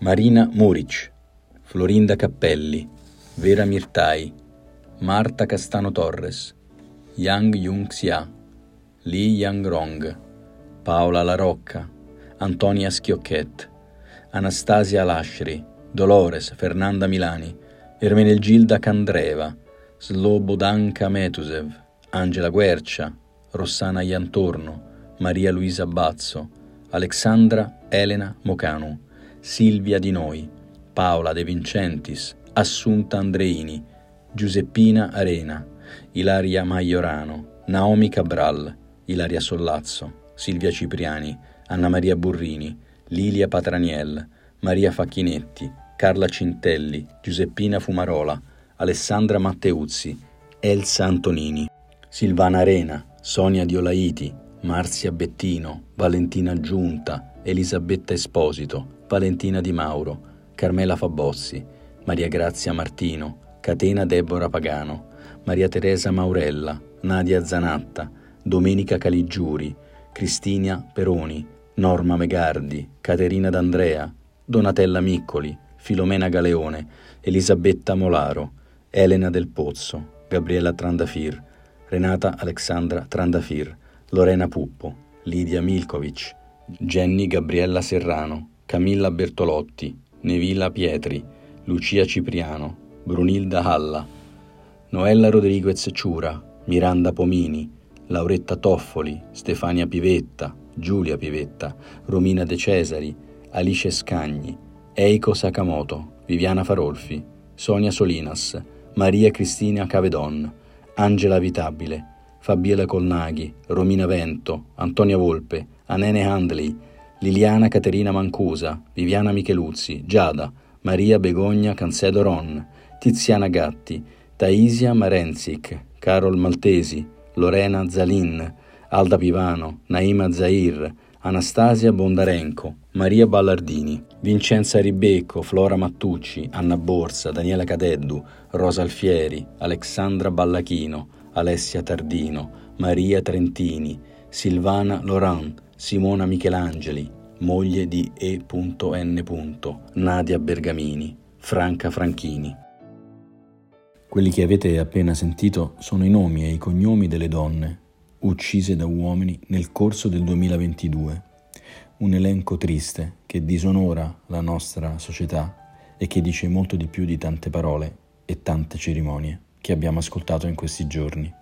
Marina Muric, Florinda Cappelli, Vera Mirtai, Marta Castano Torres, Yang Yung Xia, Li Yang Rong, Paola La Rocca, Antonia Schiocchet, Anastasia Lashri, Dolores Fernanda Milani, Ermenegilda Candreva, Slobodanka Metusev, Angela Guercia, Rossana Iantorno, Maria Luisa Bazzo, Alexandra Elena Mocanu, Silvia Di Noi, Paola De Vincentis, Assunta Andreini, Giuseppina Arena, Ilaria Maiorano, Naomi Cabral, Ilaria Sollazzo, Silvia Cipriani, Anna Maria Burrini, Lilia Patraniel, Maria Facchinetti, Carla Cintelli, Giuseppina Fumarola, Alessandra Matteuzzi, Elsa Antonini, Silvana Arena, Sonia Diolaiti, Marzia Bettino, Valentina Giunta, Elisabetta Esposito, Valentina Di Mauro, Carmela Fabossi, Maria Grazia Martino, Catena Deborah Pagano, Maria Teresa Maurella, Nadia Zanatta, Domenica Caligiuri, Cristina Peroni, Norma Megardi, Caterina D'Andrea, Donatella Miccoli, Filomena Galeone, Elisabetta Molaro, Elena Del Pozzo, Gabriella Trandafir, Renata Alexandra Trandafir, Lorena Puppo, Lidia Milkovic, Jenny Gabriella Serrano, Camilla Bertolotti, Nevilla Pietri, Lucia Cipriano, Brunilda Halla, Noella Rodriguez Ciura, Miranda Pomini, Lauretta Toffoli, Stefania Pivetta, Giulia Pivetta, Romina De Cesari, Alice Scagni, Eiko Sakamoto, Viviana Farolfi, Sonia Solinas, Maria Cristina Cavedon, Angela Vitabile, Fabiela Colnaghi, Romina Vento, Antonia Volpe, Anene Handley, Liliana Caterina Mancusa, Viviana Micheluzzi, Giada, Maria Begogna Cancedo Ron, Tiziana Gatti, Taisia Marenzic, Carol Maltesi, Lorena Zalin, Alda Pivano, Naima Zair, Anastasia Bondarenko, Maria Ballardini, Vincenza Ribecco, Flora Mattucci, Anna Borsa, Daniela Cadeddu, Rosa Alfieri, Alexandra Ballachino, Alessia Tardino, Maria Trentini, Silvana Laurent, Simona Michelangeli, moglie di E.N. Nadia Bergamini, Franca Franchini. Quelli che avete appena sentito sono i nomi e i cognomi delle donne uccise da uomini nel corso del 2022. Un elenco triste che disonora la nostra società e che dice molto di più di tante parole e tante cerimonie che abbiamo ascoltato in questi giorni.